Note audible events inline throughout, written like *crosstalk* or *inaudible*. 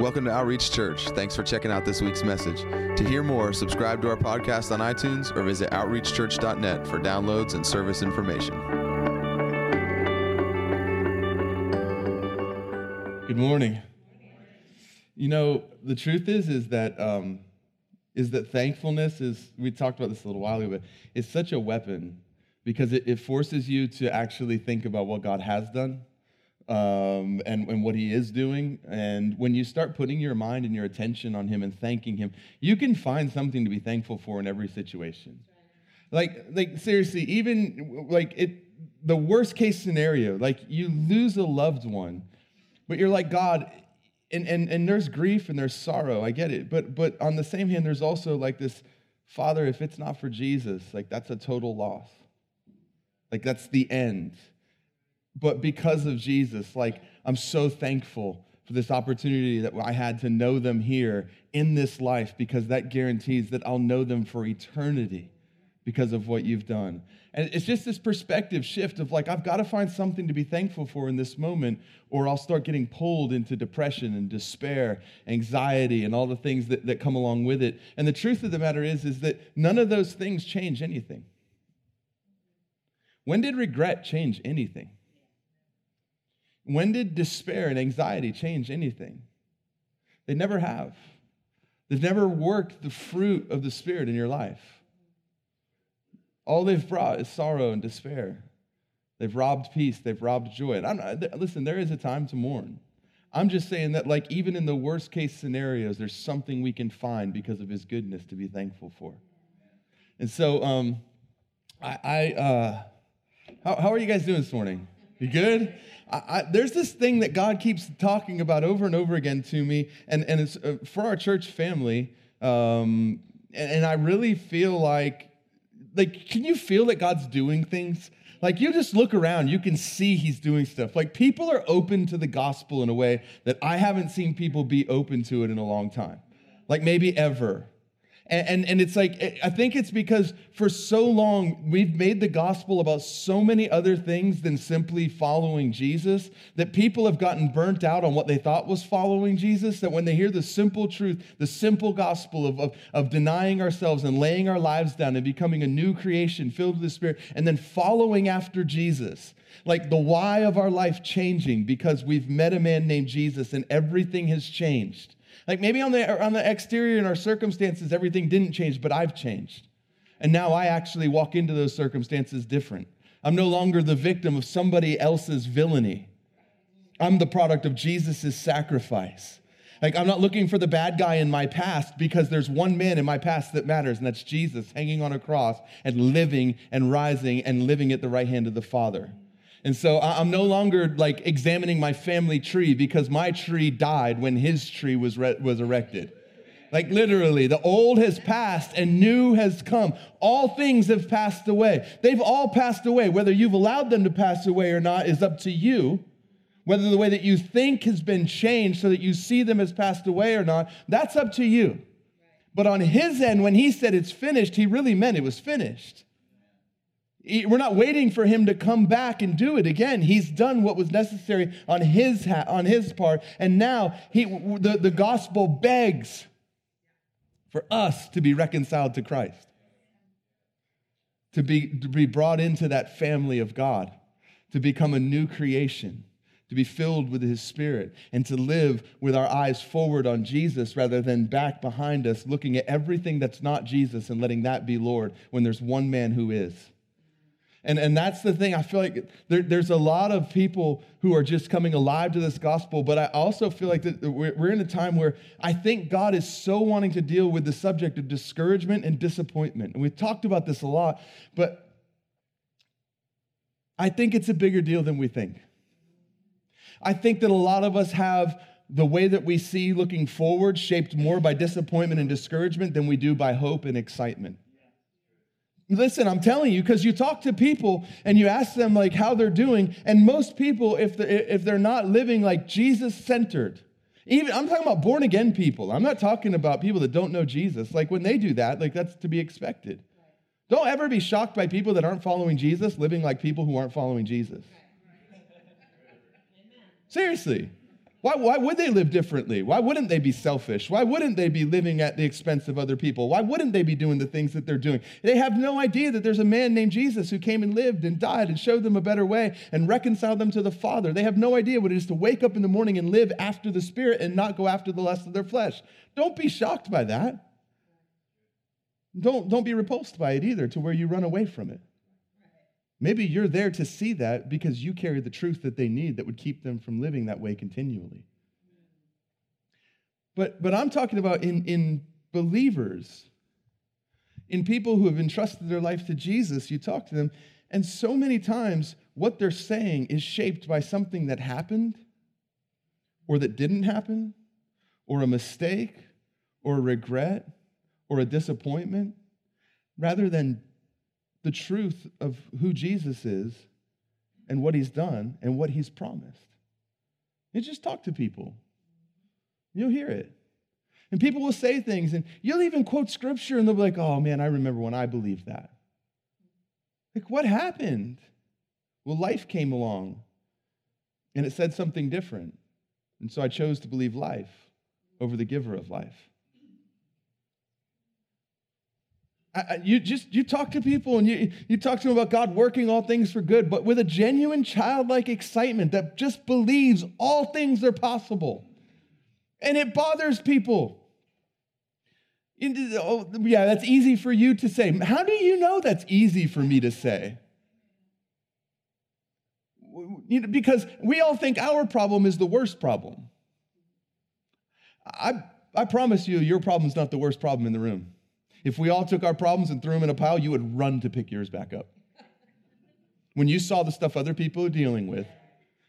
Welcome to Outreach Church. Thanks for checking out this week's message. To hear more, subscribe to our podcast on iTunes or visit outreachchurch.net for downloads and service information. Good morning. You know, the truth is, is that um, is that thankfulness is. We talked about this a little while ago, but it's such a weapon because it, it forces you to actually think about what God has done um, and, and what he is doing. And when you start putting your mind and your attention on him and thanking him, you can find something to be thankful for in every situation. Like, like seriously, even like it, the worst case scenario, like you lose a loved one, but you're like, God, and, and, and there's grief and there's sorrow. I get it. But, but on the same hand, there's also like this, Father, if it's not for Jesus, like that's a total loss. Like that's the end but because of Jesus, like I'm so thankful for this opportunity that I had to know them here in this life because that guarantees that I'll know them for eternity because of what you've done. And it's just this perspective shift of like, I've got to find something to be thankful for in this moment, or I'll start getting pulled into depression and despair, anxiety, and all the things that, that come along with it. And the truth of the matter is, is that none of those things change anything. When did regret change anything? When did despair and anxiety change anything? They never have. They've never worked the fruit of the Spirit in your life. All they've brought is sorrow and despair. They've robbed peace, they've robbed joy. Not, listen, there is a time to mourn. I'm just saying that, like, even in the worst case scenarios, there's something we can find because of His goodness to be thankful for. And so, um, I, I uh, how, how are you guys doing this morning? You good? I, I, there's this thing that God keeps talking about over and over again to me, and, and it's uh, for our church family. Um, and, and I really feel like, like, can you feel that God's doing things? Like, you just look around, you can see He's doing stuff. Like, people are open to the gospel in a way that I haven't seen people be open to it in a long time. Like, maybe ever. And, and, and, it's like, eh, I think it's because for so long we've made the gospel about so many other things than simply following Jesus that people have gotten burnt out on what they thought was following Jesus. That when they hear the simple truth, the simple gospel of, of, of denying ourselves and laying our lives down and becoming a new creation filled with the Spirit, and then following after Jesus, like the why of our life changing because we've met a man named Jesus and everything has changed like maybe on the, on the exterior in our circumstances, everything didn't change, but I've changed. And now I actually walk into those circumstances different. I'm no longer the victim of somebody else's villainy. I'm the product of Jesus' sacrifice. Like, I'm not looking for the bad guy in my past because there's one man in my past that matters, and that's Jesus hanging on a cross and living and rising and living at the right hand of the Father. And so I'm no longer like examining my family tree because my tree died when his tree was, re- was erected. Like literally, the old has passed and new has come. All things have passed away. They've all passed away. Whether you've allowed them to pass away or not is up to you. Whether the way that you think has been changed so that you see them as passed away or not, that's up to you. But on his end, when he said it's finished, he really meant it was finished. We're not waiting for him to come back and do it again. He's done what was necessary on his, ha- on his part. And now he, the, the gospel begs for us to be reconciled to Christ, to be, to be brought into that family of God, to become a new creation, to be filled with his spirit, and to live with our eyes forward on Jesus rather than back behind us, looking at everything that's not Jesus and letting that be Lord when there's one man who is. And, and that's the thing. I feel like there, there's a lot of people who are just coming alive to this gospel, but I also feel like that we're, we're in a time where I think God is so wanting to deal with the subject of discouragement and disappointment. And we've talked about this a lot, but I think it's a bigger deal than we think. I think that a lot of us have the way that we see looking forward shaped more by disappointment and discouragement than we do by hope and excitement. Listen, I'm telling you, because you talk to people and you ask them like how they're doing, and most people, if they're, if they're not living like Jesus centered, even I'm talking about born again people. I'm not talking about people that don't know Jesus. Like when they do that, like that's to be expected. Don't ever be shocked by people that aren't following Jesus living like people who aren't following Jesus. Seriously. Why, why would they live differently? Why wouldn't they be selfish? Why wouldn't they be living at the expense of other people? Why wouldn't they be doing the things that they're doing? They have no idea that there's a man named Jesus who came and lived and died and showed them a better way and reconciled them to the Father. They have no idea what it is to wake up in the morning and live after the Spirit and not go after the lust of their flesh. Don't be shocked by that. Don't, don't be repulsed by it either to where you run away from it. Maybe you're there to see that because you carry the truth that they need that would keep them from living that way continually. But, but I'm talking about in, in believers, in people who have entrusted their life to Jesus. You talk to them, and so many times what they're saying is shaped by something that happened or that didn't happen or a mistake or a regret or a disappointment rather than the truth of who Jesus is and what he's done and what he's promised. You just talk to people. You'll hear it. And people will say things, and you'll even quote scripture, and they'll be like, oh man, I remember when I believed that. Like, what happened? Well, life came along, and it said something different. And so I chose to believe life over the giver of life. I, you just you talk to people and you, you talk to them about God working all things for good, but with a genuine childlike excitement that just believes all things are possible. And it bothers people. Oh, yeah, that's easy for you to say. How do you know that's easy for me to say? Because we all think our problem is the worst problem. I, I promise you, your problem is not the worst problem in the room. If we all took our problems and threw them in a pile, you would run to pick yours back up. When you saw the stuff other people are dealing with,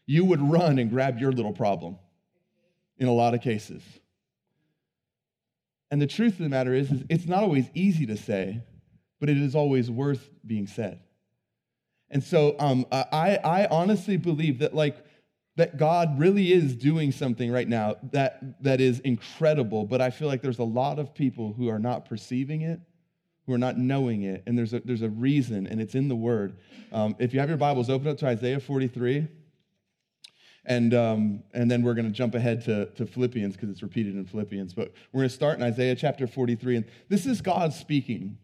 you would run and grab your little problem in a lot of cases. And the truth of the matter is, is it's not always easy to say, but it is always worth being said. And so um, I, I honestly believe that, like, that God really is doing something right now that, that is incredible, but I feel like there's a lot of people who are not perceiving it, who are not knowing it, and there's a, there's a reason, and it's in the Word. Um, if you have your Bibles, open up to Isaiah 43, and, um, and then we're going to jump ahead to, to Philippians because it's repeated in Philippians, but we're going to start in Isaiah chapter 43, and this is God speaking,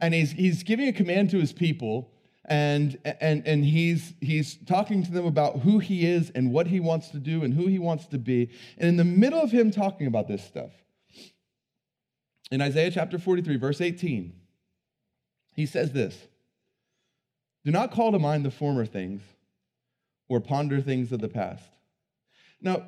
and he's, he's giving a command to his people and and and he's he's talking to them about who he is and what he wants to do and who he wants to be. And in the middle of him talking about this stuff in Isaiah chapter 43 verse 18 he says this do not call to mind the former things or ponder things of the past. Now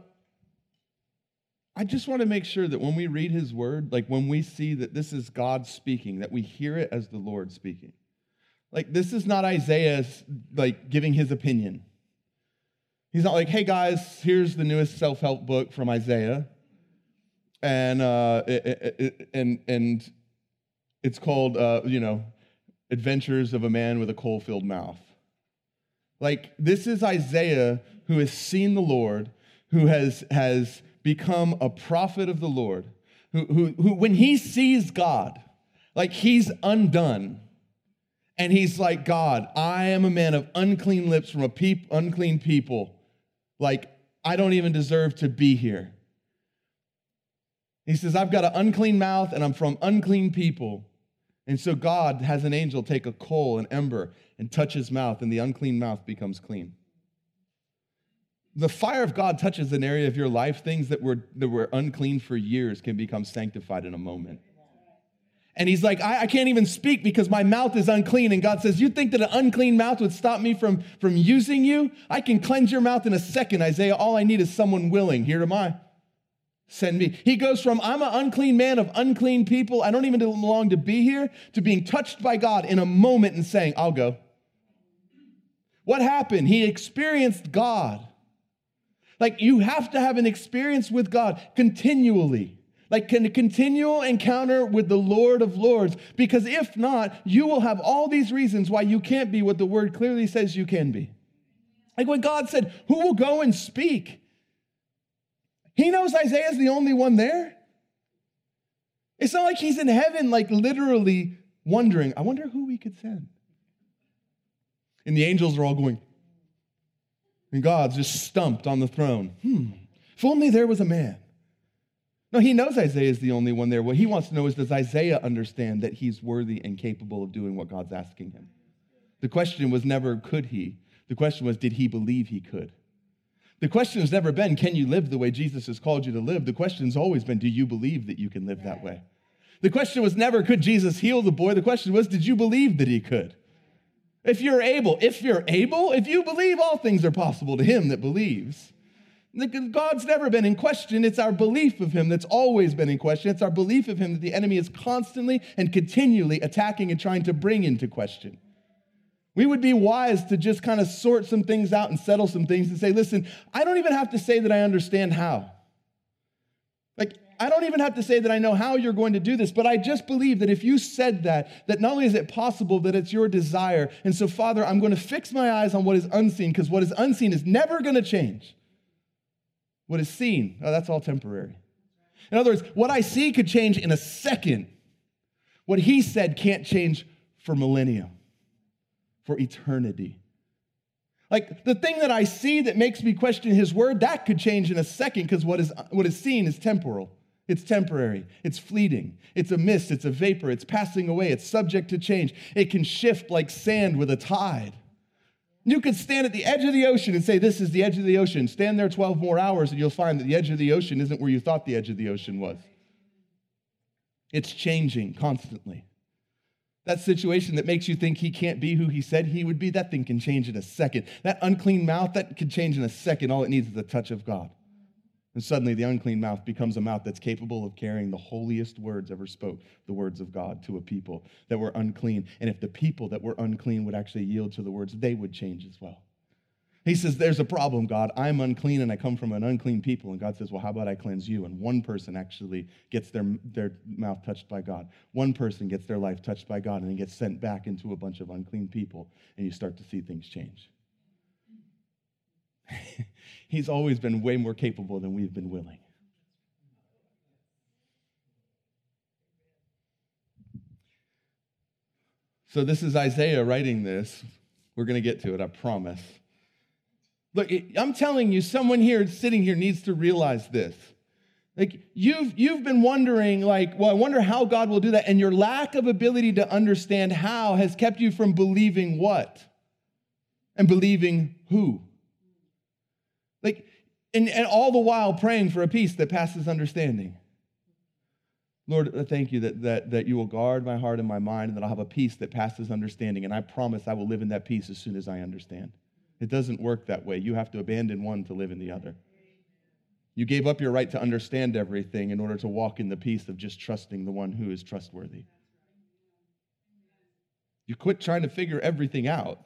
I just want to make sure that when we read his word like when we see that this is God speaking that we hear it as the Lord speaking like, this is not Isaiah like giving his opinion. He's not like, hey guys, here's the newest self help book from Isaiah. And, uh, it, it, and, and it's called, uh, you know, Adventures of a Man with a Coal Filled Mouth. Like, this is Isaiah who has seen the Lord, who has, has become a prophet of the Lord, who, who, who when he sees God, like he's undone and he's like, God, I am a man of unclean lips from a peop- unclean people. Like, I don't even deserve to be here. He says, I've got an unclean mouth and I'm from unclean people. And so God has an angel take a coal, an ember, and touch his mouth, and the unclean mouth becomes clean. The fire of God touches an area of your life, things that were, that were unclean for years can become sanctified in a moment. And he's like, I, I, can't even speak because my mouth is unclean. And God says, You think that an unclean mouth would stop me from, from using you? I can cleanse your mouth in a second, Isaiah. All I need is someone willing. Here am I. Send me. He goes from, I'm an unclean man of unclean people. I don't even belong to be here, to being touched by God in a moment and saying, I'll go. What happened? He experienced God. Like you have to have an experience with God continually like a continual encounter with the Lord of Lords. Because if not, you will have all these reasons why you can't be what the word clearly says you can be. Like when God said, Who will go and speak? He knows Isaiah's the only one there. It's not like he's in heaven, like literally wondering, I wonder who we could send. And the angels are all going, and God's just stumped on the throne. Hmm, If only there was a man. No, he knows Isaiah is the only one there. What he wants to know is does Isaiah understand that he's worthy and capable of doing what God's asking him? The question was never could he? The question was did he believe he could? The question has never been can you live the way Jesus has called you to live? The question's always been do you believe that you can live that way? The question was never could Jesus heal the boy? The question was did you believe that he could? If you're able, if you're able, if you believe all things are possible to him that believes. God's never been in question. It's our belief of Him that's always been in question. It's our belief of Him that the enemy is constantly and continually attacking and trying to bring into question. We would be wise to just kind of sort some things out and settle some things and say, listen, I don't even have to say that I understand how. Like, I don't even have to say that I know how you're going to do this, but I just believe that if you said that, that not only is it possible, that it's your desire. And so, Father, I'm going to fix my eyes on what is unseen because what is unseen is never going to change. What is seen, oh, that's all temporary. In other words, what I see could change in a second. What he said can't change for millennia, for eternity. Like the thing that I see that makes me question his word, that could change in a second because what is, what is seen is temporal. It's temporary. It's fleeting. It's a mist. It's a vapor. It's passing away. It's subject to change. It can shift like sand with a tide. You could stand at the edge of the ocean and say, This is the edge of the ocean. Stand there 12 more hours and you'll find that the edge of the ocean isn't where you thought the edge of the ocean was. It's changing constantly. That situation that makes you think he can't be who he said he would be, that thing can change in a second. That unclean mouth, that can change in a second. All it needs is the touch of God. And suddenly the unclean mouth becomes a mouth that's capable of carrying the holiest words ever spoke, the words of God, to a people that were unclean. And if the people that were unclean would actually yield to the words, they would change as well. He says, There's a problem, God. I'm unclean and I come from an unclean people. And God says, Well, how about I cleanse you? And one person actually gets their, their mouth touched by God. One person gets their life touched by God and then gets sent back into a bunch of unclean people. And you start to see things change. *laughs* He's always been way more capable than we've been willing. So, this is Isaiah writing this. We're going to get to it, I promise. Look, I'm telling you, someone here sitting here needs to realize this. Like you've you've been wondering, like, well, I wonder how God will do that. And your lack of ability to understand how has kept you from believing what? And believing who? Like, and, and all the while praying for a peace that passes understanding. Lord, I thank you that, that, that you will guard my heart and my mind and that I'll have a peace that passes understanding. And I promise I will live in that peace as soon as I understand. It doesn't work that way. You have to abandon one to live in the other. You gave up your right to understand everything in order to walk in the peace of just trusting the one who is trustworthy. You quit trying to figure everything out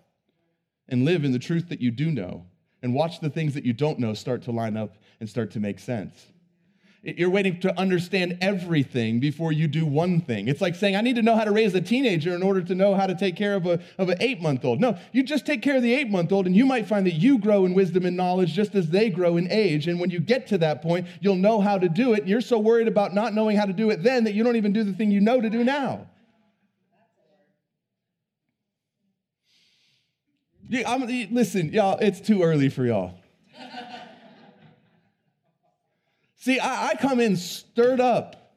and live in the truth that you do know and watch the things that you don't know start to line up and start to make sense. You're waiting to understand everything before you do one thing. It's like saying, I need to know how to raise a teenager in order to know how to take care of, a, of an eight month old. No, you just take care of the eight month old, and you might find that you grow in wisdom and knowledge just as they grow in age. And when you get to that point, you'll know how to do it. You're so worried about not knowing how to do it then that you don't even do the thing you know to do now. Yeah, I'm, listen, y'all, it's too early for y'all. See, I, I, come in stirred up.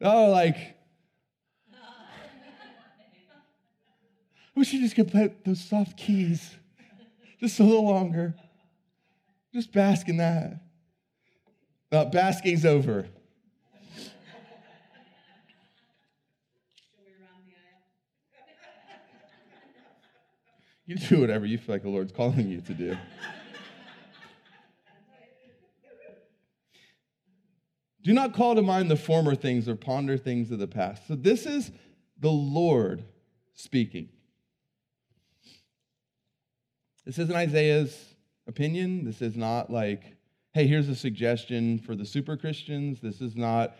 Oh, like, wish you just could play those soft keys just a little longer. Just bask in that. Uh, basking's over. You do whatever you feel like the Lord's calling you to do. do not call to mind the former things or ponder things of the past. So, this is the Lord speaking. This isn't Isaiah's opinion. This is not like, hey, here's a suggestion for the super Christians. This is not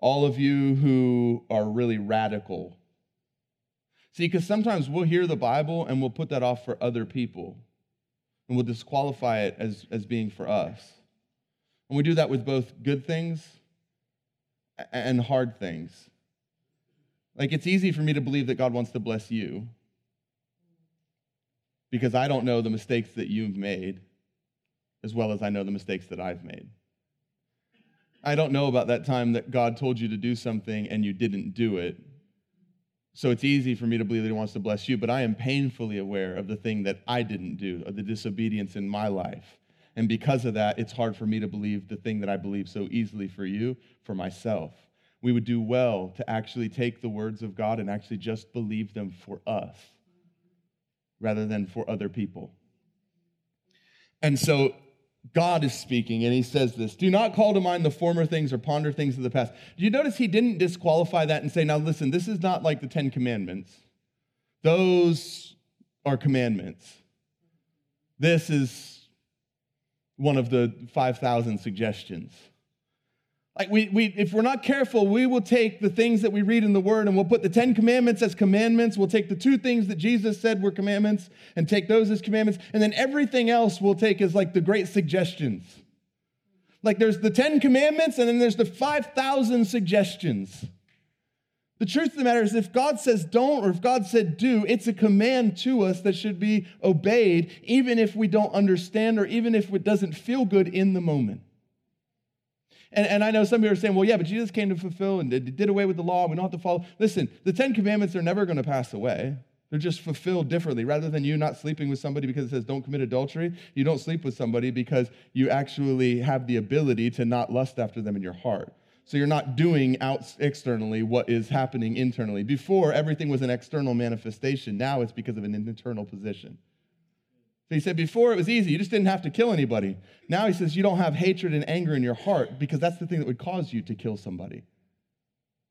all of you who are really radical See, because sometimes we'll hear the Bible and we'll put that off for other people and we'll disqualify it as, as being for us. And we do that with both good things and hard things. Like, it's easy for me to believe that God wants to bless you because I don't know the mistakes that you've made. as well as I know the mistakes that I've made. I don't know about that time that God told you to do something and you didn't do it. So it's easy for me to believe that He wants to bless you, but I am painfully aware of the thing that I didn't do, of the disobedience in my life. And because of that, it's hard for me to believe the thing that I believe so easily for you, for myself. We would do well to actually take the words of God and actually just believe them for us rather than for other people. And so God is speaking, and he says this Do not call to mind the former things or ponder things of the past. Do you notice he didn't disqualify that and say, Now listen, this is not like the Ten Commandments. Those are commandments. This is one of the 5,000 suggestions. Like we, we, if we're not careful, we will take the things that we read in the Word and we'll put the Ten Commandments as commandments. We'll take the two things that Jesus said were commandments and take those as commandments. And then everything else we'll take as like the great suggestions. Like there's the Ten Commandments and then there's the 5,000 suggestions. The truth of the matter is, if God says don't or if God said do, it's a command to us that should be obeyed, even if we don't understand or even if it doesn't feel good in the moment. And, and I know some people are saying, well, yeah, but Jesus came to fulfill and did, did away with the law. We don't have to follow. Listen, the Ten Commandments are never going to pass away. They're just fulfilled differently. Rather than you not sleeping with somebody because it says don't commit adultery, you don't sleep with somebody because you actually have the ability to not lust after them in your heart. So you're not doing out externally what is happening internally. Before, everything was an external manifestation. Now it's because of an internal position. So he said before it was easy, you just didn't have to kill anybody. Now he says you don't have hatred and anger in your heart because that's the thing that would cause you to kill somebody.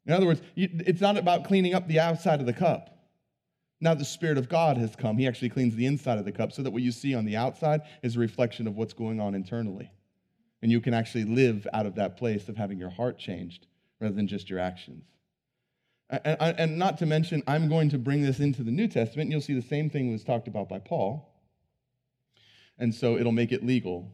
In other words, it's not about cleaning up the outside of the cup. Now the Spirit of God has come. He actually cleans the inside of the cup so that what you see on the outside is a reflection of what's going on internally. And you can actually live out of that place of having your heart changed rather than just your actions. And, not to mention, I'm going to bring this into the New Testament, and you'll see the same thing was talked about by Paul and so it'll make it legal.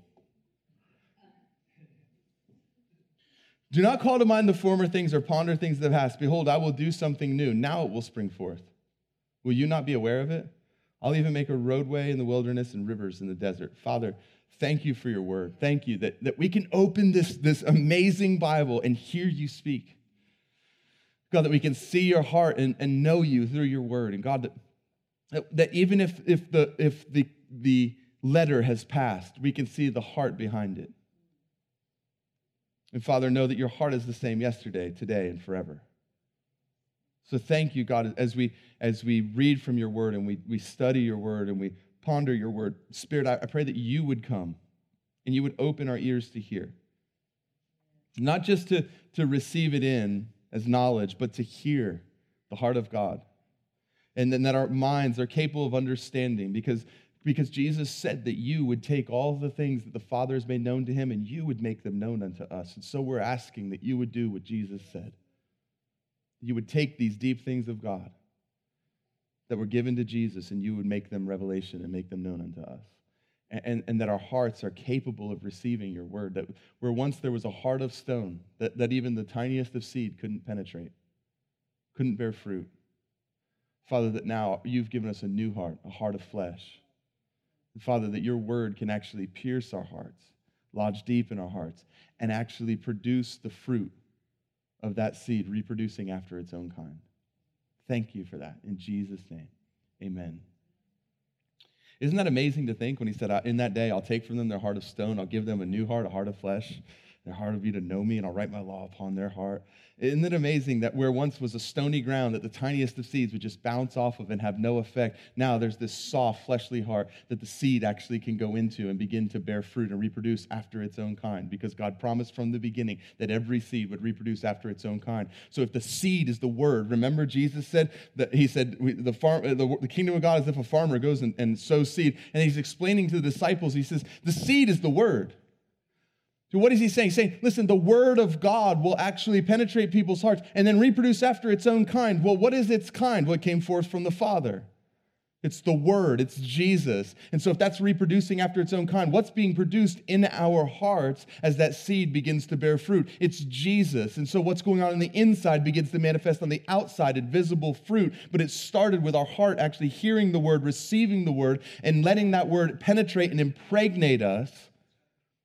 Do not call to mind the former things or ponder things of the past. Behold, I will do something new. Now it will spring forth. Will you not be aware of it? I'll even make a roadway in the wilderness and rivers in the desert. Father, thank you for your word. Thank you that, that we can open this, this amazing Bible and hear you speak. God, that we can see your heart and, and know you through your word. And God, that, that even if, if, the, if the, the letter has passed, we can see the heart behind it. And Father, know that your heart is the same yesterday, today, and forever. So thank you, God, as we as we read from your word and we, we study your word and we ponder your word. Spirit, I, I pray that you would come and you would open our ears to hear. Not just to, to receive it in as knowledge, but to hear the heart of God. And then that our minds are capable of understanding because because Jesus said that you would take all the things that the Father has made known to him and you would make them known unto us. And so we're asking that you would do what Jesus said. You would take these deep things of God that were given to Jesus and you would make them revelation and make them known unto us. And, and, and, that our hearts are capable of receiving your word. That where once there was a heart of stone that, that even the tiniest of seed couldn't penetrate, couldn't bear fruit. Father, that now you've given us a new heart, a heart of flesh Father, that your word can actually pierce our hearts, lodge deep in our hearts, and actually produce the fruit of that seed, reproducing after its own kind. Thank you for that. In Jesus' name, amen. Isn't that amazing to think when he said, In that day, I'll take from them their heart of stone, I'll give them a new heart, a heart of flesh, their heart of you to know me, and I'll write my law upon their heart. Isn't it amazing that where once was a stony ground that the tiniest of seeds would just bounce off of and have no effect, now there's this soft, fleshly heart that the seed actually can go into and begin to bear fruit and reproduce after its own kind because God promised from the beginning that every seed would reproduce after its own kind. So if the seed is the word, remember Jesus said that he said the, farm, the, the kingdom of God is if a farmer goes and, and sows seed. And he's explaining to the disciples, he says, the seed is the word. So, what is he saying? He's saying, listen, the word of God will actually penetrate people's hearts and then reproduce after its own kind. Well, what is its kind? What came forth from the Father? It's the word, it's Jesus. And so, if that's reproducing after its own kind, what's being produced in our hearts as that seed begins to bear fruit? It's Jesus. And so, what's going on in the inside begins to manifest on the outside, in visible fruit. But it started with our heart actually hearing the word, receiving the word, and letting that word penetrate and impregnate us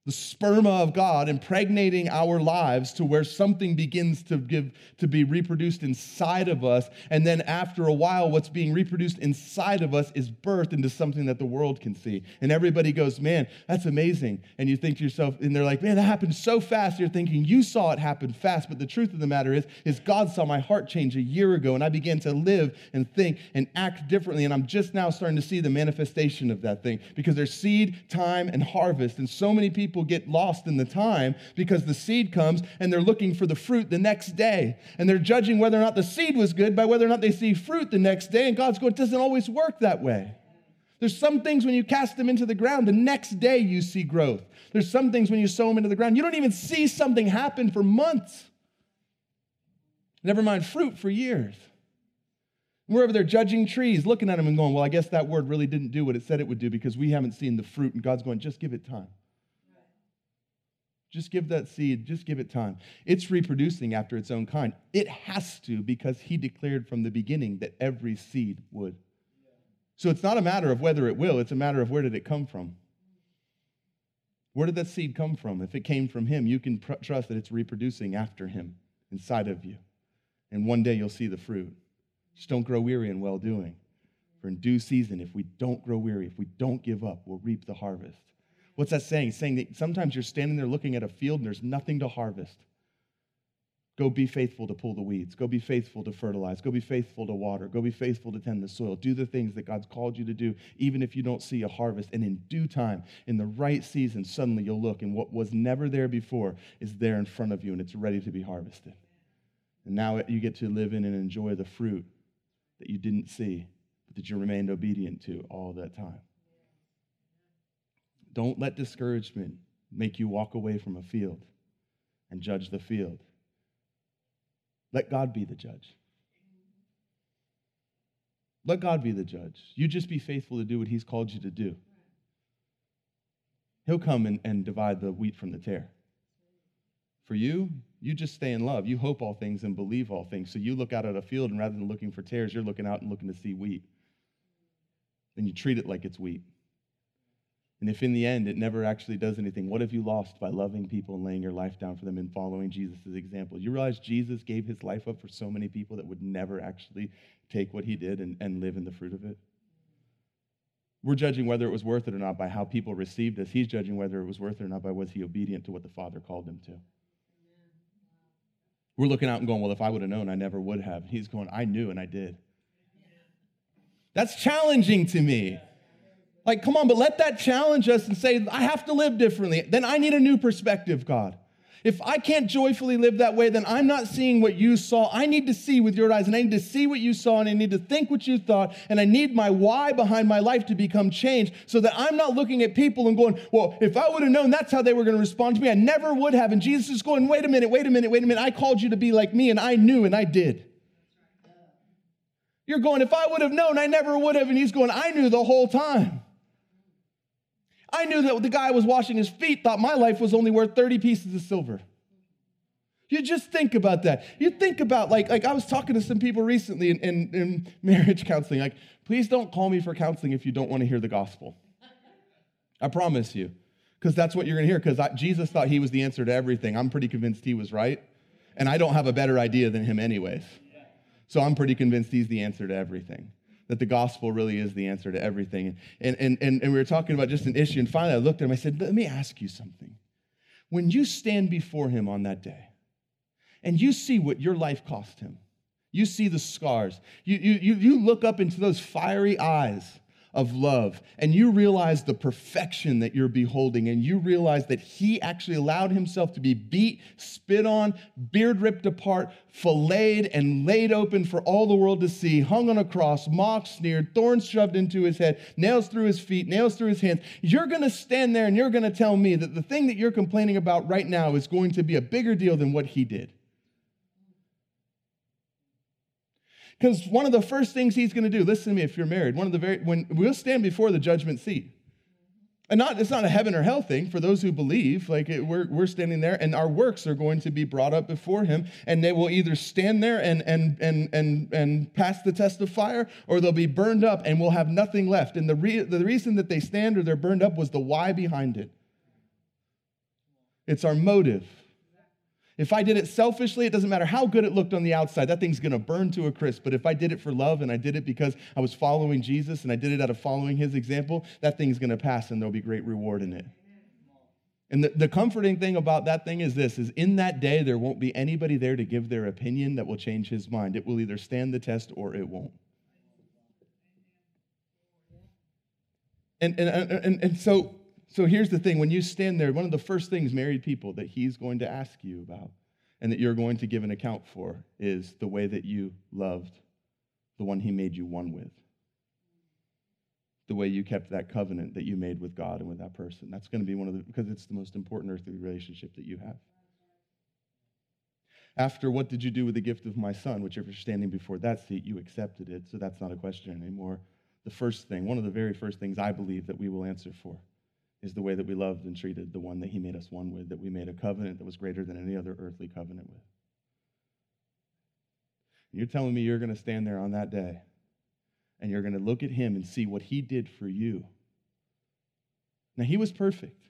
the sperma of God impregnating our lives to where something begins to give to be reproduced inside of us. And then after a while what's being reproduced inside of us is birthed into something that the world can see. And everybody goes man that's amazing. And you think to yourself and they're like man that happened so fast. You're thinking you saw it happen fast. But the truth of the matter is is God saw my heart change a year ago and I began to live and think and act differently. And I'm just now starting to see the manifestation of that thing because there's seed time and harvest. And so many people people get lost in the time because the seed comes and they're looking for the fruit the next day. And they're judging whether or not the seed was good by whether or not they see fruit the next day. And God's going, it doesn't always work that way. There's some things when you cast them into the ground, the next day you see growth. There's some things when you sow them into the ground, you don't even see something happen for months. Never mind fruit for years. We're over there judging trees, looking at them and going, Well, I guess that word really didn't do what it said it would do because we haven't seen the fruit. And God's going, Just give it time. Just give that seed, just give it time. It's reproducing after its own kind. It has to because he declared from the beginning that every seed would. So it's not a matter of whether it will, it's a matter of where did it come from. Where did that seed come from? If it came from him, you can pr- trust that it's reproducing after him inside of you. And one day you'll see the fruit. Just don't grow weary in well doing. For in due season, if we don't grow weary, if we don't give up, we'll reap the harvest. What's that saying? saying that sometimes you're standing there looking at a field and there's nothing to harvest. Go be faithful to pull the weeds. Go be faithful to fertilize. Go be faithful to water. Go be faithful to tend the soil. Do the things that God's called you to do, even if you don't see a harvest. And in due time, in the right season, suddenly you'll look, and what was never there before is there in front of you, and it's ready to be harvested. And now you get to live in and enjoy the fruit that you didn't see, but that you remained obedient to all that time. Don't let discouragement make you walk away from a field and judge the field. Let God be the judge. Let God be the judge. You just be faithful to do what He's called you to do. He'll come and, and divide the wheat from the tare. For you, you just stay in love. You hope all things and believe all things. So you look out at a field, and rather than looking for tares, you're looking out and looking to see wheat. And you treat it like it's wheat. And if in the end it never actually does anything, what have you lost by loving people and laying your life down for them and following Jesus' example? You realize Jesus gave his life up for so many people that would never actually take what he did and, and live in the fruit of it? We're judging whether it was worth it or not by how people received us. He's judging whether it was worth it or not by was he obedient to what the Father called him to. We're looking out and going, well, if I would have known, I never would have. He's going, I knew and I did. That's challenging to me. Like, come on, but let that challenge us and say, I have to live differently. Then I need a new perspective, God. If I can't joyfully live that way, then I'm not seeing what you saw. I need to see with your eyes, and I need to see what you saw, and I need to think what you thought, and I need my why behind my life to become changed so that I'm not looking at people and going, Well, if I would have known that's how they were going to respond to me, I never would have. And Jesus is going, Wait a minute, wait a minute, wait a minute. I called you to be like me, and I knew, and I did. You're going, If I would have known, I never would have. And he's going, I knew the whole time. I knew that the guy was washing his feet thought my life was only worth 30 pieces of silver. You just think about that. You think about, like, like I was talking to some people recently in, in, in *laughs* marriage counseling, like, please don't call me for counseling if you don't want to hear the gospel. I promise you. Because that's what you're going to hear. Because Jesus thought he was the answer to everything. I'm pretty convinced he was right. And I don't have a better idea than him, anyways. So I'm pretty convinced he's the answer to everything that the gospel really is the answer to everything. And, and, and, and we were talking about just an issue, and finally I looked at him, I said, Let me ask you something. When you stand before him on that day, and you see what your life cost him, you see the scars, you, you, you look up into those fiery eyes of love and you realize the perfection that you're beholding and you realize that he actually allowed himself to be beat, spit on, beard ripped apart, filleted and laid open for all the world to see, hung on a cross, mocked, sneered, thorns shoved into his head, nails through his feet, nails through his hands. You're going to stand there and you're going to tell me that the thing that you're complaining about right now is going to be a bigger deal than what he did. Because one of the first things he's going to do, listen to me if you're married, one of the very, when we'll stand before the judgment seat. And not, it's not a heaven or hell thing for those who believe. Like it, we're, we're standing there and our works are going to be brought up before him and they will either stand there and, and, and, and, and pass the test of fire or they'll be burned up and we'll have nothing left. And the, re, the reason that they stand or they're burned up was the why behind it. it's our motive. If I did it selfishly, it doesn't matter how good it looked on the outside, that thing's gonna burn to a crisp. But if I did it for love and I did it because I was following Jesus and I did it out of following his example, that thing's gonna pass and there'll be great reward in it. And the, the comforting thing about that thing is this is in that day there won't be anybody there to give their opinion that will change his mind. It will either stand the test or it won't. And, and, and, and so, so here's the thing when you stand there, one of the first things married people that he's going to ask you about and that you're going to give an account for is the way that you loved the one he made you one with the way you kept that covenant that you made with God and with that person. That's going to be one of the, because it's the most important earthly relationship that you have. After what did you do with the gift of my son, which if you're standing before that seat, you accepted it, so that's not a question anymore. The first thing, one of the very first things I believe that we will answer for is the way that we loved and treated the one that he made us one with, that we made a covenant that was greater than any other earthly covenant with. You're telling me you're going to stand there on that day and you're going to look at him and see what he did for you. Now, he was perfect.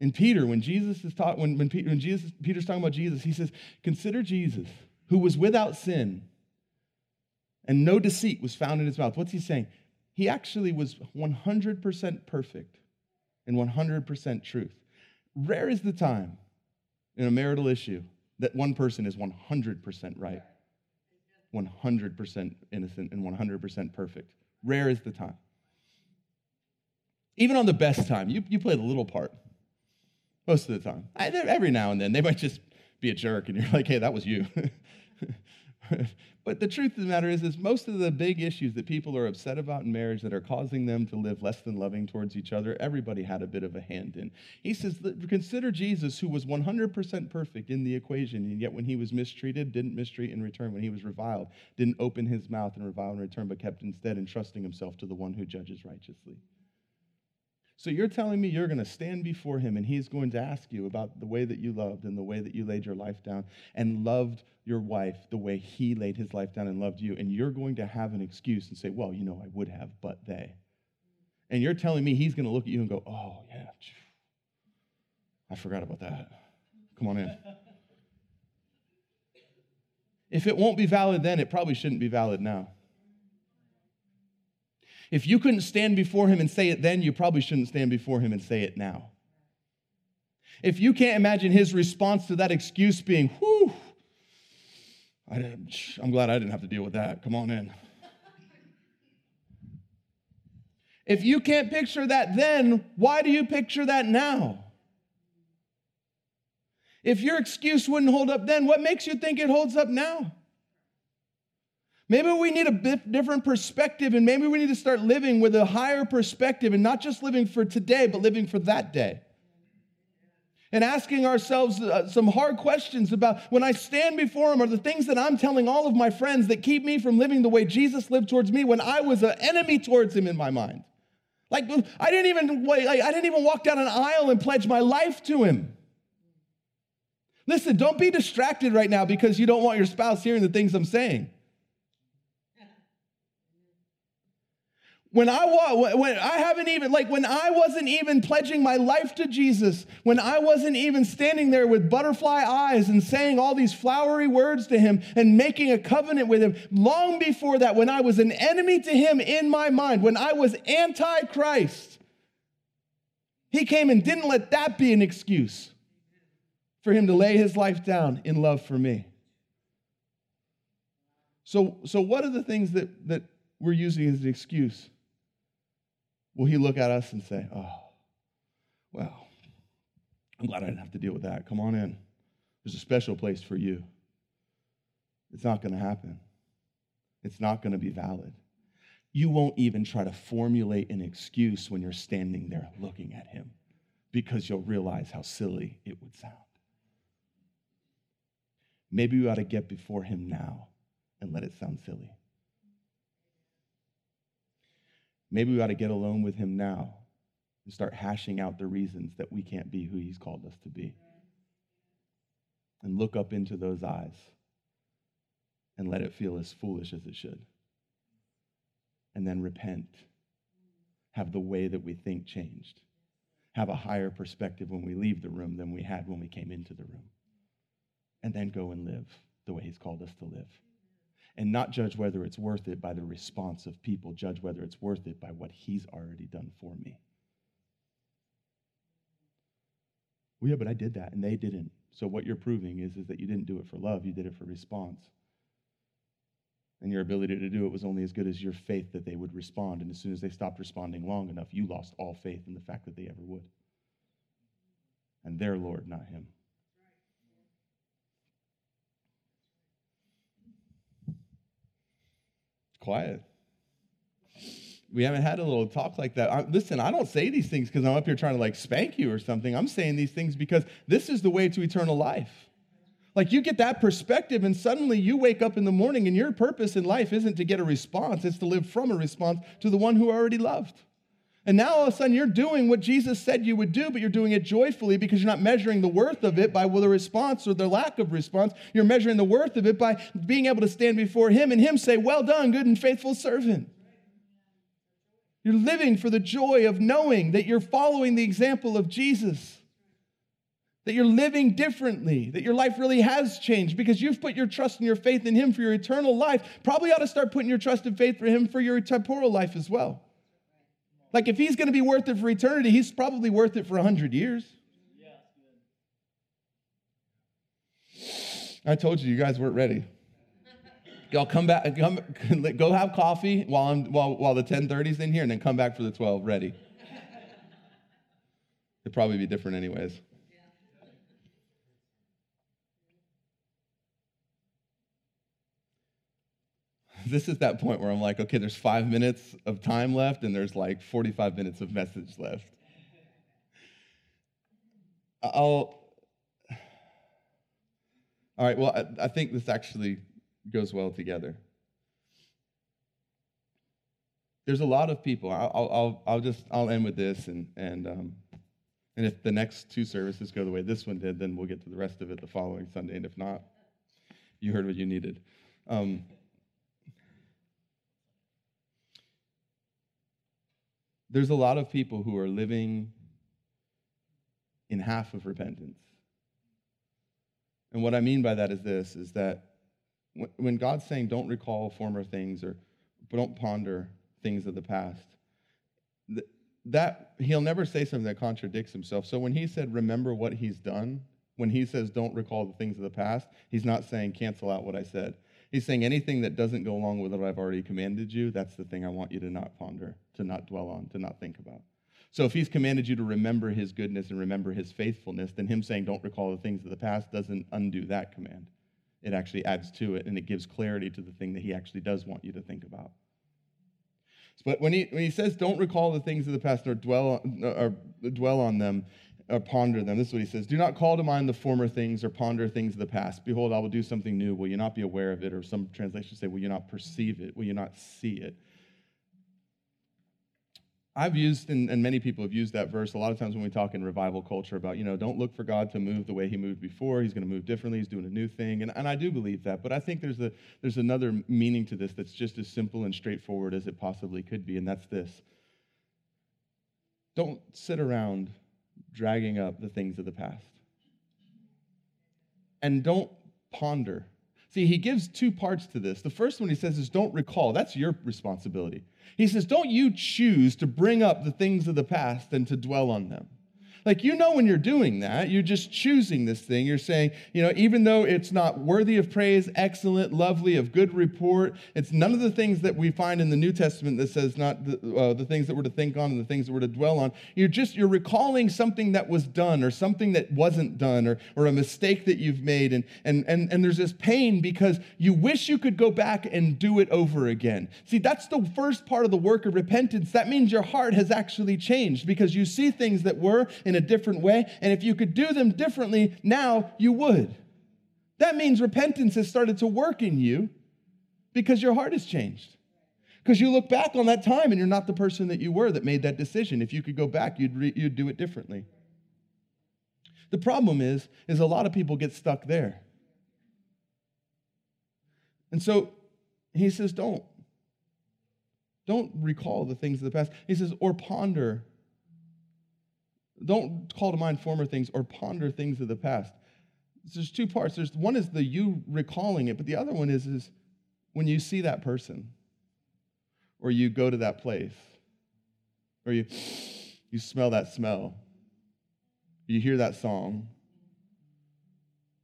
And Peter, when Jesus is taught, when, when, Peter, when Jesus, Peter's talking about Jesus, he says, Consider Jesus, who was without sin, and no deceit was found in his mouth. What's he saying? He actually was 100% perfect and 100% truth. Rare is the time in a marital issue that one person is 100% right. 100% innocent and 100% perfect. Rare is the time. Even on the best time, you, you play the little part most of the time. I, every now and then, they might just be a jerk, and you're like, hey, that was you. *laughs* *laughs* But the truth of the matter is, is most of the big issues that people are upset about in marriage that are causing them to live less than loving towards each other, everybody had a bit of a hand in. He says, consider Jesus, who was 100% perfect in the equation, and yet when he was mistreated, didn't mistreat in return. When he was reviled, didn't open his mouth and revile in return, but kept instead entrusting himself to the one who judges righteously. So you're telling me you're going to stand before him and he's going to ask you about the way that you loved and the way that you laid your life down and loved your wife the way he laid his life down and loved you. And you're going to have an excuse and say, well, you know, I would have, but they. And you're telling me he's going to look at you and go, oh, yeah, I forgot about that. Come on in. If it won't be valid then, it probably shouldn't be valid now. If you couldn't stand before him and say it then, you probably shouldn't stand before him and say it now. If you can't imagine his response to that excuse being, whew, I am glad I didn't have to deal with that. Come on in. If you can't picture that then, why do you picture that now? If your excuse wouldn't hold up then, what makes you think it holds up now? Maybe we need a bit different perspective, and maybe we need to start living with a higher perspective and not just living for today, but living for that day. And asking ourselves uh, some hard questions about when I stand before Him, are the things that I'm telling all of my friends that keep me from living the way Jesus lived towards me when I was an enemy towards Him in my mind? Like I didn't even like, I didn't even walk down an aisle and pledge my life to Him. Listen, don't be distracted right now because you don't want your spouse hearing the things I'm saying. When I was, when I haven't even like when I wasn't even pledging my life to Jesus, when I wasn't even standing there with butterfly eyes and saying all these flowery words to him and making a covenant with him, long before that when I was an enemy to him in my mind, when I was anti-Christ, he came and didn't let that be an excuse for him to lay his life down in love for me. So so what are the things that that we're using as an excuse? Will he look at us and say, Oh, well, I'm glad I didn't have to deal with that. Come on in. There's a special place for you. It's not going to happen. It's not going to be valid. You won't even try to formulate an excuse when you're standing there looking at him because you'll realize how silly it would sound. Maybe we ought to get before him now and let it sound silly. Maybe we ought to get alone with him now and start hashing out the reasons that we can't be who he's called us to be. And look up into those eyes and let it feel as foolish as it should. And then repent. Have the way that we think changed. have a higher perspective when we leave the room than we had when we came into the room. And then go and live the way He's called us to live. And not judge whether it's worth it by the response of people, judge whether it's worth it by what He's already done for me. Well, yeah, but I did that and they didn't. So what you're proving is, is that you didn't do it for love, you did it for response. And your ability to do it was only as good as your faith that they would respond. And as soon as they stopped responding long enough, you lost all faith in the fact that they ever would. And their Lord, not him. Quiet. We haven't had a little talk like that. I, listen, I don't say these things because I'm up here trying to like spank you or something. I'm saying these things because this is the way to eternal life. Like you get that perspective, and suddenly you wake up in the morning, and your purpose in life isn't to get a response, it's to live from a response to the one who already loved. And now all of a sudden you're doing what Jesus said you would do, but you're doing it joyfully because you're not measuring the worth of it by the response or the lack of response. You're measuring the worth of it by being able to stand before Him and Him say, Well done, good and faithful servant. You're living for the joy of knowing that you're following the example of Jesus that you're living differently, that your life really has changed because you've put your trust and your faith in Him for your eternal life, probably ought to start putting your trust and faith for Him for your temporal life as well. Like if He's going to be worth it for eternity, He's probably worth it for 100 years. I told you, you guys weren't ready. Y'all come back, come, *laughs* go have coffee while, I'm, while, while the 1030's in here, and then come back for the 12 ready. It'd probably be different anyways. *laughs* this is that point where I'm like, okay, there's five minutes of time left, and there's like 45 minutes of message left. I'll. All right, well, I, I think this actually goes well together. There's a lot of people. I'll, I'll, I'll just I'll end with this, and and um, and if the next two services go the way this one did, then we'll get to the rest of it the following Sunday. And if not, you heard what you needed. Um, there's a lot of people who are living in half of repentance. And what I mean by that is this is that when God's saying don't recall former things or don't ponder things of the past, that he'll never say something that contradicts himself. So when he said remember what he's done, when he says don't recall the things of the past, he's not saying cancel out what I said. He's saying anything that doesn't go along with what I've already commanded you, that's the thing I want you to not ponder, to not dwell on, to not think about. So if he's commanded you to remember his goodness and remember his faithfulness, then him saying don't recall the things of the past doesn't undo that command. It actually adds to it and it gives clarity to the thing that he actually does want you to think about. But when he, when he says don't recall the things of the past or dwell, or dwell on them, or ponder them. This is what he says Do not call to mind the former things or ponder things of the past. Behold, I will do something new. Will you not be aware of it? Or some translations say, Will you not perceive it? Will you not see it? I've used, and, and, many people have used that verse a lot of times when we talk in revival culture about, you know, don't look for God to move the way he moved before. He's going to move differently. He's doing a new thing. And, and I do believe that. But I think there's, a, there's another meaning to this that's just as simple and straightforward as it possibly could be, and that's this. Don't sit around dragging up the things of the past. And don't ponder. See, he gives two parts to this. The first one he says is don't recall. That's your responsibility. He says, don't you choose to bring up the things of the past and to dwell on them. Like, you know, when you're doing that, you're just choosing this thing. You're saying, you know, even though it's not worthy of praise, excellent, lovely, of good report, it's none of the things that we find in the New Testament that says not the, uh, the things that we're to think on and the things that we're to dwell on. You're just, you're recalling something that was done or something that wasn't done or, or a mistake that you've made. And, and, and, and there's this pain because you wish you could go back and do it over again. See, that's the first part of the work of repentance. That means your heart has actually changed because you see things that were in a different way. And if you could do them differently now, you would. That means repentance has started to work in you because your heart has changed. Because you look back on that time and you're not the person that you were that made that decision. If you could go back, you'd, re- you'd do it differently. The problem is, is a lot of people get stuck there. And so he says, don't. Don't recall the things of the past. He says, or ponder Don't call to mind former things or ponder things of the past. There's two parts. There's one is the you recalling it, but the other one is, is when you see that person or you go to that place or you, you smell that smell, you hear that song,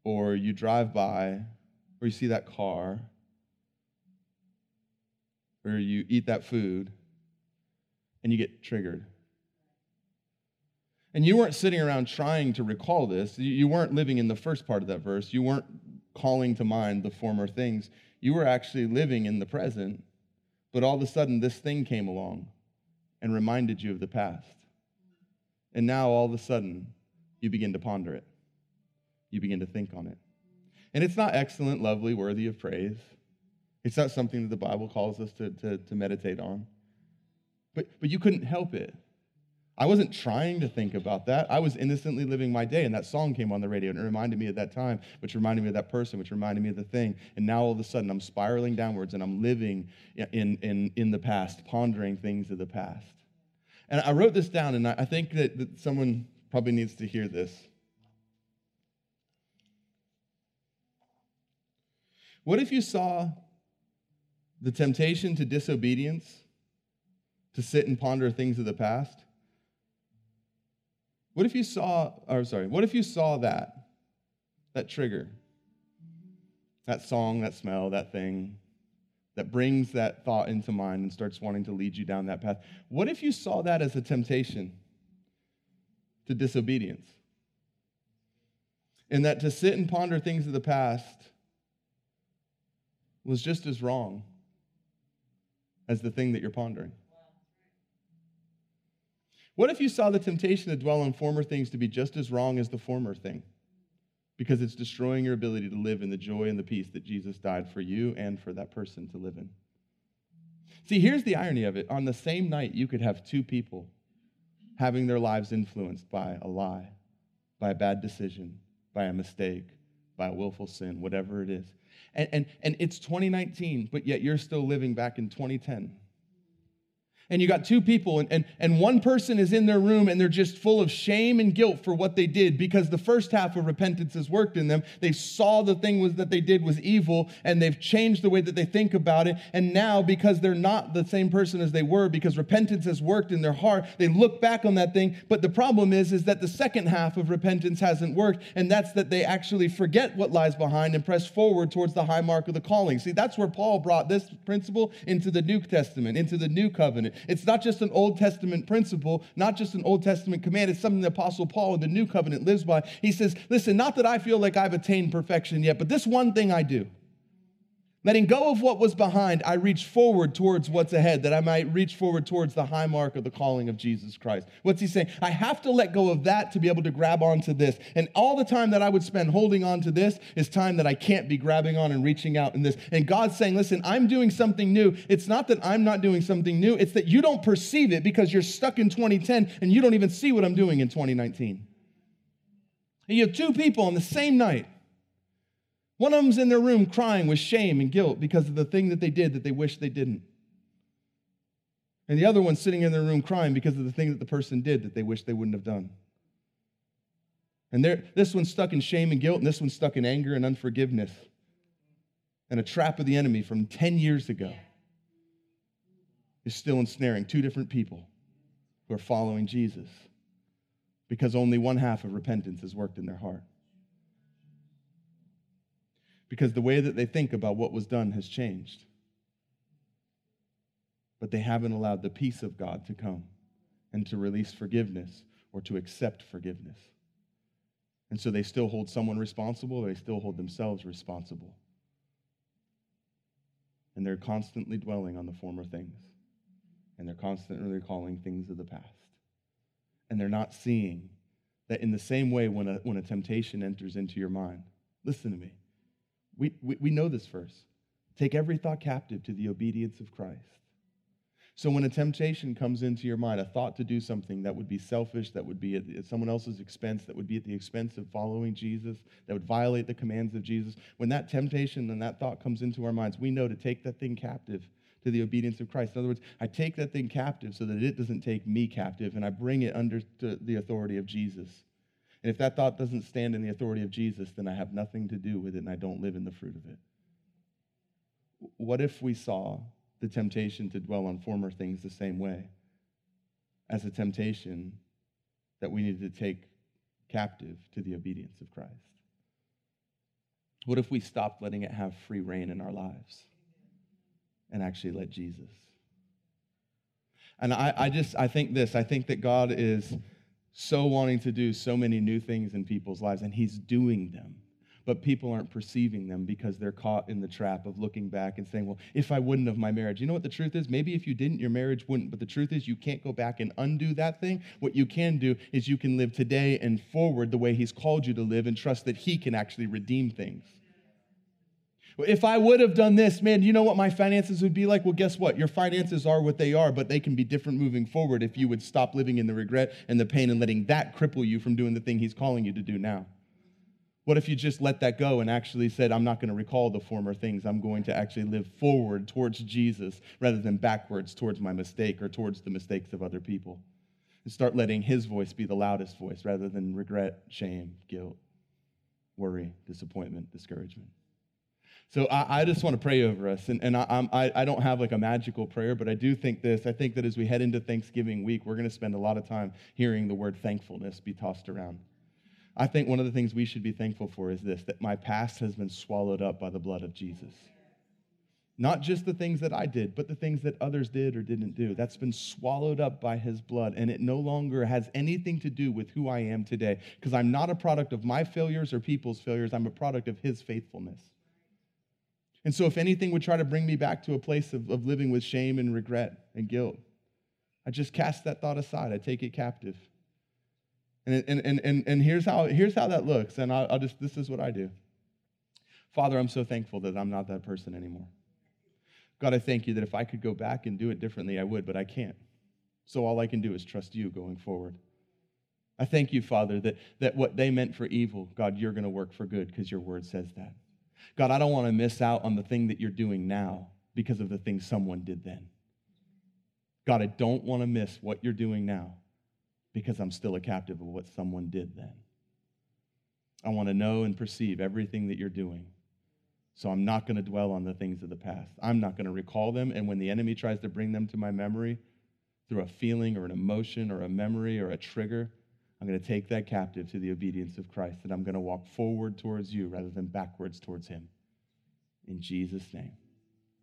or you drive by, or you see that car, or you eat that food, and you get triggered. And you weren't sitting around trying to recall this. You weren't living in the first part of that verse. You weren't calling to mind the former things. You were actually living in the present, but all of a sudden this thing came along and reminded you of the past. And now all of a sudden, you begin to ponder it. You begin to think on it. And it's not excellent, lovely, worthy of praise. It's not something that the Bible calls us to, to, to meditate on. But, but you couldn't help it. I wasn't trying to think about that. I was innocently living my day, and that song came on the radio, and it reminded me of that time, which reminded me of that person, which reminded me of the thing. And now all of a sudden, I'm spiraling downwards, and I'm living in, in, in the past, pondering things of the past. And I wrote this down, and I think that, that someone probably needs to hear this. What if you saw the temptation to disobedience, to sit and ponder things of the past? What if you saw, or sorry, what if you saw that, that trigger, that song, that smell, that thing, that brings that thought into mind and starts wanting to lead you down that path. What if you saw that as a temptation to disobedience? And that to sit and ponder things of the past was just as wrong as the thing that you're pondering. What if you saw the temptation to dwell on former things to be just as wrong as the former thing? because it's destroying your ability to live in the joy and the peace that Jesus died for you and for that person to live in. See, here's the irony of it. On the same night, you could have two people having their lives influenced by a lie, by a bad decision, by a mistake, by a willful sin, whatever it is. And, and, and it's 2019, but yet you're still living back in 2010 and you got two people and, and, and one person is in their room and they're just full of shame and guilt for what they did because the first half of repentance has worked in them. They saw the thing was that they did was evil and they've changed the way that they think about it and now because they're not the same person as they were because repentance has worked in their heart they look back on that thing but the problem is is that the second half of repentance hasn't worked and that's that they actually forget what lies behind and press forward towards the high mark of the calling. See that's where paul brought this principle into the new testament into the new covenant it's not just an Old Testament principle, not just an Old Testament command. It's something the Apostle Paul in the New Covenant lives by. He says, Listen, not that I feel like I've attained perfection yet, but this one thing I do. Letting go of what was behind, I reach forward towards what's ahead, that I might reach forward towards the high mark of the calling of Jesus Christ. What's he saying? I have to let go of that to be able to grab onto this. And all the time that I would spend holding on to this is time that I can't be grabbing on and reaching out in this. And God's saying, listen, I'm doing something new. It's not that I'm not doing something new, it's that you don't perceive it because you're stuck in 2010 and you don't even see what I'm doing in 2019. And you have two people on the same night one of them's in their room crying with shame and guilt because of the thing that they did that they wish they didn't. And the other one's sitting in their room crying because of the thing that the person did that they wish they wouldn't have done. And this one's stuck in shame and guilt, and this one's stuck in anger and unforgiveness and a trap of the enemy from 10 years ago is still ensnaring two different people who are following Jesus because only one half of repentance has worked in their heart because the way that they think about what was done has changed. But they haven't allowed the peace of God to come and to release forgiveness or to accept forgiveness. And so they still hold someone responsible, they still hold themselves responsible. And they're constantly dwelling on the former things. And they're constantly recalling things of the past. And they're not seeing that in the same way when a, when a temptation enters into your mind, listen to me we, we, know this verse. Take every thought captive to the obedience of Christ. So when a temptation comes into your mind, a thought to do something that would be selfish, that would be at someone else's expense, that would be at the expense of following Jesus, that would violate the commands of Jesus, when that temptation and that thought comes into our minds, we know to take that thing captive to the obedience of Christ. In other words, I take that thing captive so that it doesn't take me captive, and I bring it under the authority of Jesus. And if that thought doesn't stand in the authority of Jesus, then I have nothing to do with it and I don't live in the fruit of it. What if we saw the temptation to dwell on former things the same way as a temptation that we need to take captive to the obedience of Christ? What if we stopped letting it have free reign in our lives and actually let Jesus? And I, I just, I think this, I think that God is so wanting to do so many new things in people's lives, and He's doing them but people aren't perceiving them because they're caught in the trap of looking back and saying, well, if I wouldn't have my marriage. You know what the truth is? Maybe if you didn't, your marriage wouldn't. But the truth is, you can't go back and undo that thing. What you can do is you can live today and forward the way He's called you to live and trust that He can actually redeem things. If I would have done this, man, you know what my finances would be like? Well, guess what? Your finances are what they are, but they can be different moving forward if you would stop living in the regret and the pain and letting that cripple you from doing the thing He's calling you to do now. What if you just let that go and actually said, I'm not going to recall the former things. I'm going to actually live forward towards Jesus rather than backwards towards my mistake or towards the mistakes of other people? And start letting his voice be the loudest voice rather than regret, shame, guilt, worry, disappointment, discouragement. So I, I just want to pray over us. And, and I, I, I don't have like a magical prayer, but I do think this. I think that as we head into Thanksgiving week, we're going to spend a lot of time hearing the word thankfulness be tossed around. I think one of the things we should be thankful for is this that my past has been swallowed up by the blood of Jesus. Not just the things that I did, but the things that others did or didn't do. That's been swallowed up by his blood, and it no longer has anything to do with who I am today, because I'm not a product of my failures or people's failures. I'm a product of his faithfulness. And so, if anything would try to bring me back to a place of, of living with shame and regret and guilt, I just cast that thought aside. I take it captive. And, and, and, and, here's, how, here's how that looks. And I'll, I'll just, this is what I do. Father, I'm so thankful that I'm not that person anymore. God, I thank you that if I could go back and do it differently, I would, but I can't. So all I can do is trust you going forward. I thank you, Father, that, that what they meant for evil, God, you're going to work for good because your word says that. God, I don't want to miss out on the thing that you're doing now because of the thing someone did then. God, I don't want to miss what you're doing now because I'm still a captive of what someone did then. I want to know and perceive everything that you're doing. So I'm not going to dwell on the things of the past. I'm not going to recall them. And when the enemy tries to bring them to my memory through a feeling or an emotion or a memory or a trigger, I'm going to take that captive to the obedience of Christ. And I'm going to walk forward towards you rather than backwards towards him. In Jesus' name,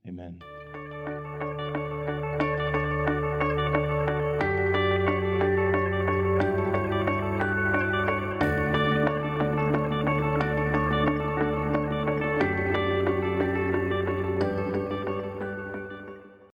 amen.